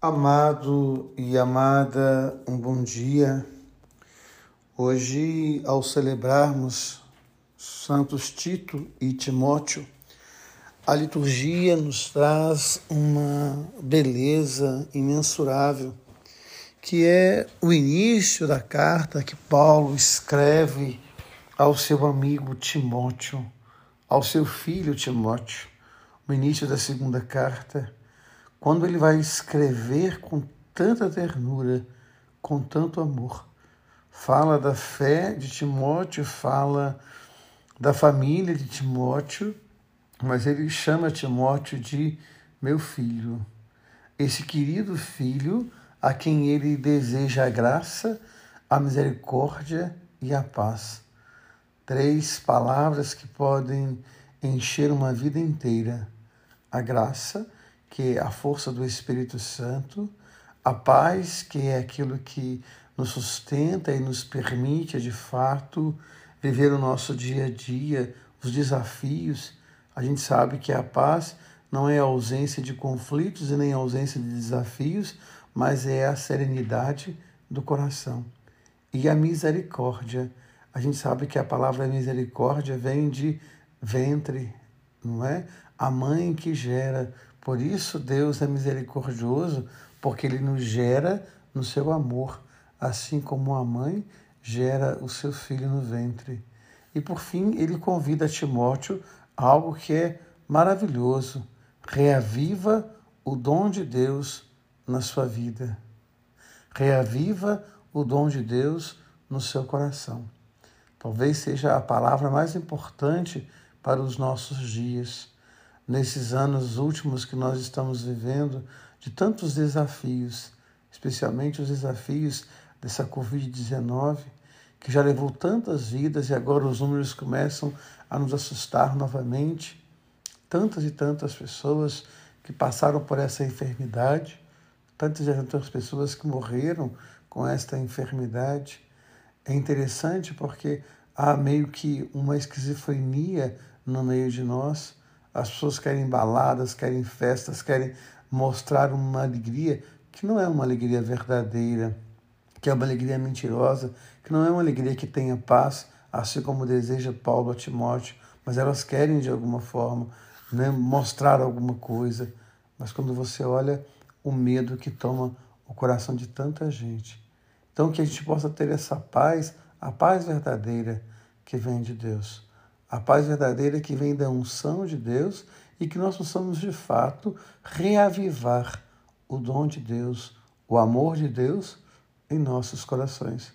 Amado e amada, um bom dia. Hoje, ao celebrarmos Santos Tito e Timóteo, a liturgia nos traz uma beleza imensurável, que é o início da carta que Paulo escreve ao seu amigo Timóteo, ao seu filho Timóteo, o início da segunda carta quando ele vai escrever com tanta ternura, com tanto amor. Fala da fé de Timóteo, fala da família de Timóteo, mas ele chama Timóteo de meu filho. Esse querido filho a quem ele deseja a graça, a misericórdia e a paz. Três palavras que podem encher uma vida inteira: a graça, que é a força do Espírito Santo, a paz, que é aquilo que nos sustenta e nos permite, de fato, viver o nosso dia a dia, os desafios. A gente sabe que a paz não é a ausência de conflitos e nem a ausência de desafios, mas é a serenidade do coração. E a misericórdia. A gente sabe que a palavra misericórdia vem de ventre, não é? A mãe que gera por isso, Deus é misericordioso, porque Ele nos gera no seu amor, assim como a mãe gera o seu filho no ventre. E por fim, ele convida Timóteo a algo que é maravilhoso: reaviva o dom de Deus na sua vida. Reaviva o dom de Deus no seu coração. Talvez seja a palavra mais importante para os nossos dias nesses anos últimos que nós estamos vivendo, de tantos desafios, especialmente os desafios dessa Covid-19, que já levou tantas vidas e agora os números começam a nos assustar novamente. Tantas e tantas pessoas que passaram por essa enfermidade, tantas e tantas pessoas que morreram com esta enfermidade. É interessante porque há meio que uma esquizofrenia no meio de nós as pessoas querem baladas, querem festas, querem mostrar uma alegria que não é uma alegria verdadeira, que é uma alegria mentirosa, que não é uma alegria que tenha paz, assim como deseja Paulo a Timóteo, mas elas querem de alguma forma né, mostrar alguma coisa. Mas quando você olha o medo que toma o coração de tanta gente. Então, que a gente possa ter essa paz, a paz verdadeira que vem de Deus a paz verdadeira que vem da unção de Deus e que nós possamos de fato reavivar o dom de Deus, o amor de Deus em nossos corações.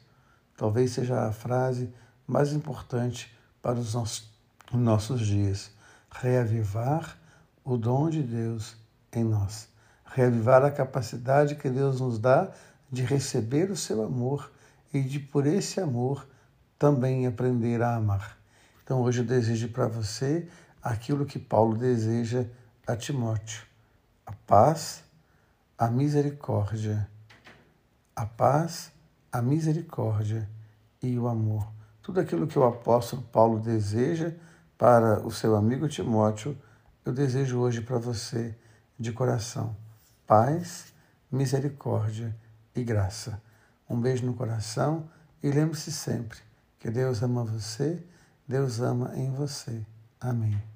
Talvez seja a frase mais importante para os nossos, nossos dias. Reavivar o dom de Deus em nós. Reavivar a capacidade que Deus nos dá de receber o seu amor e de, por esse amor, também aprender a amar. Então hoje eu desejo para você aquilo que Paulo deseja a Timóteo: a paz, a misericórdia. A paz, a misericórdia e o amor. Tudo aquilo que o apóstolo Paulo deseja para o seu amigo Timóteo, eu desejo hoje para você de coração. Paz, misericórdia e graça. Um beijo no coração e lembre-se sempre que Deus ama você Deus ama em você. Amém.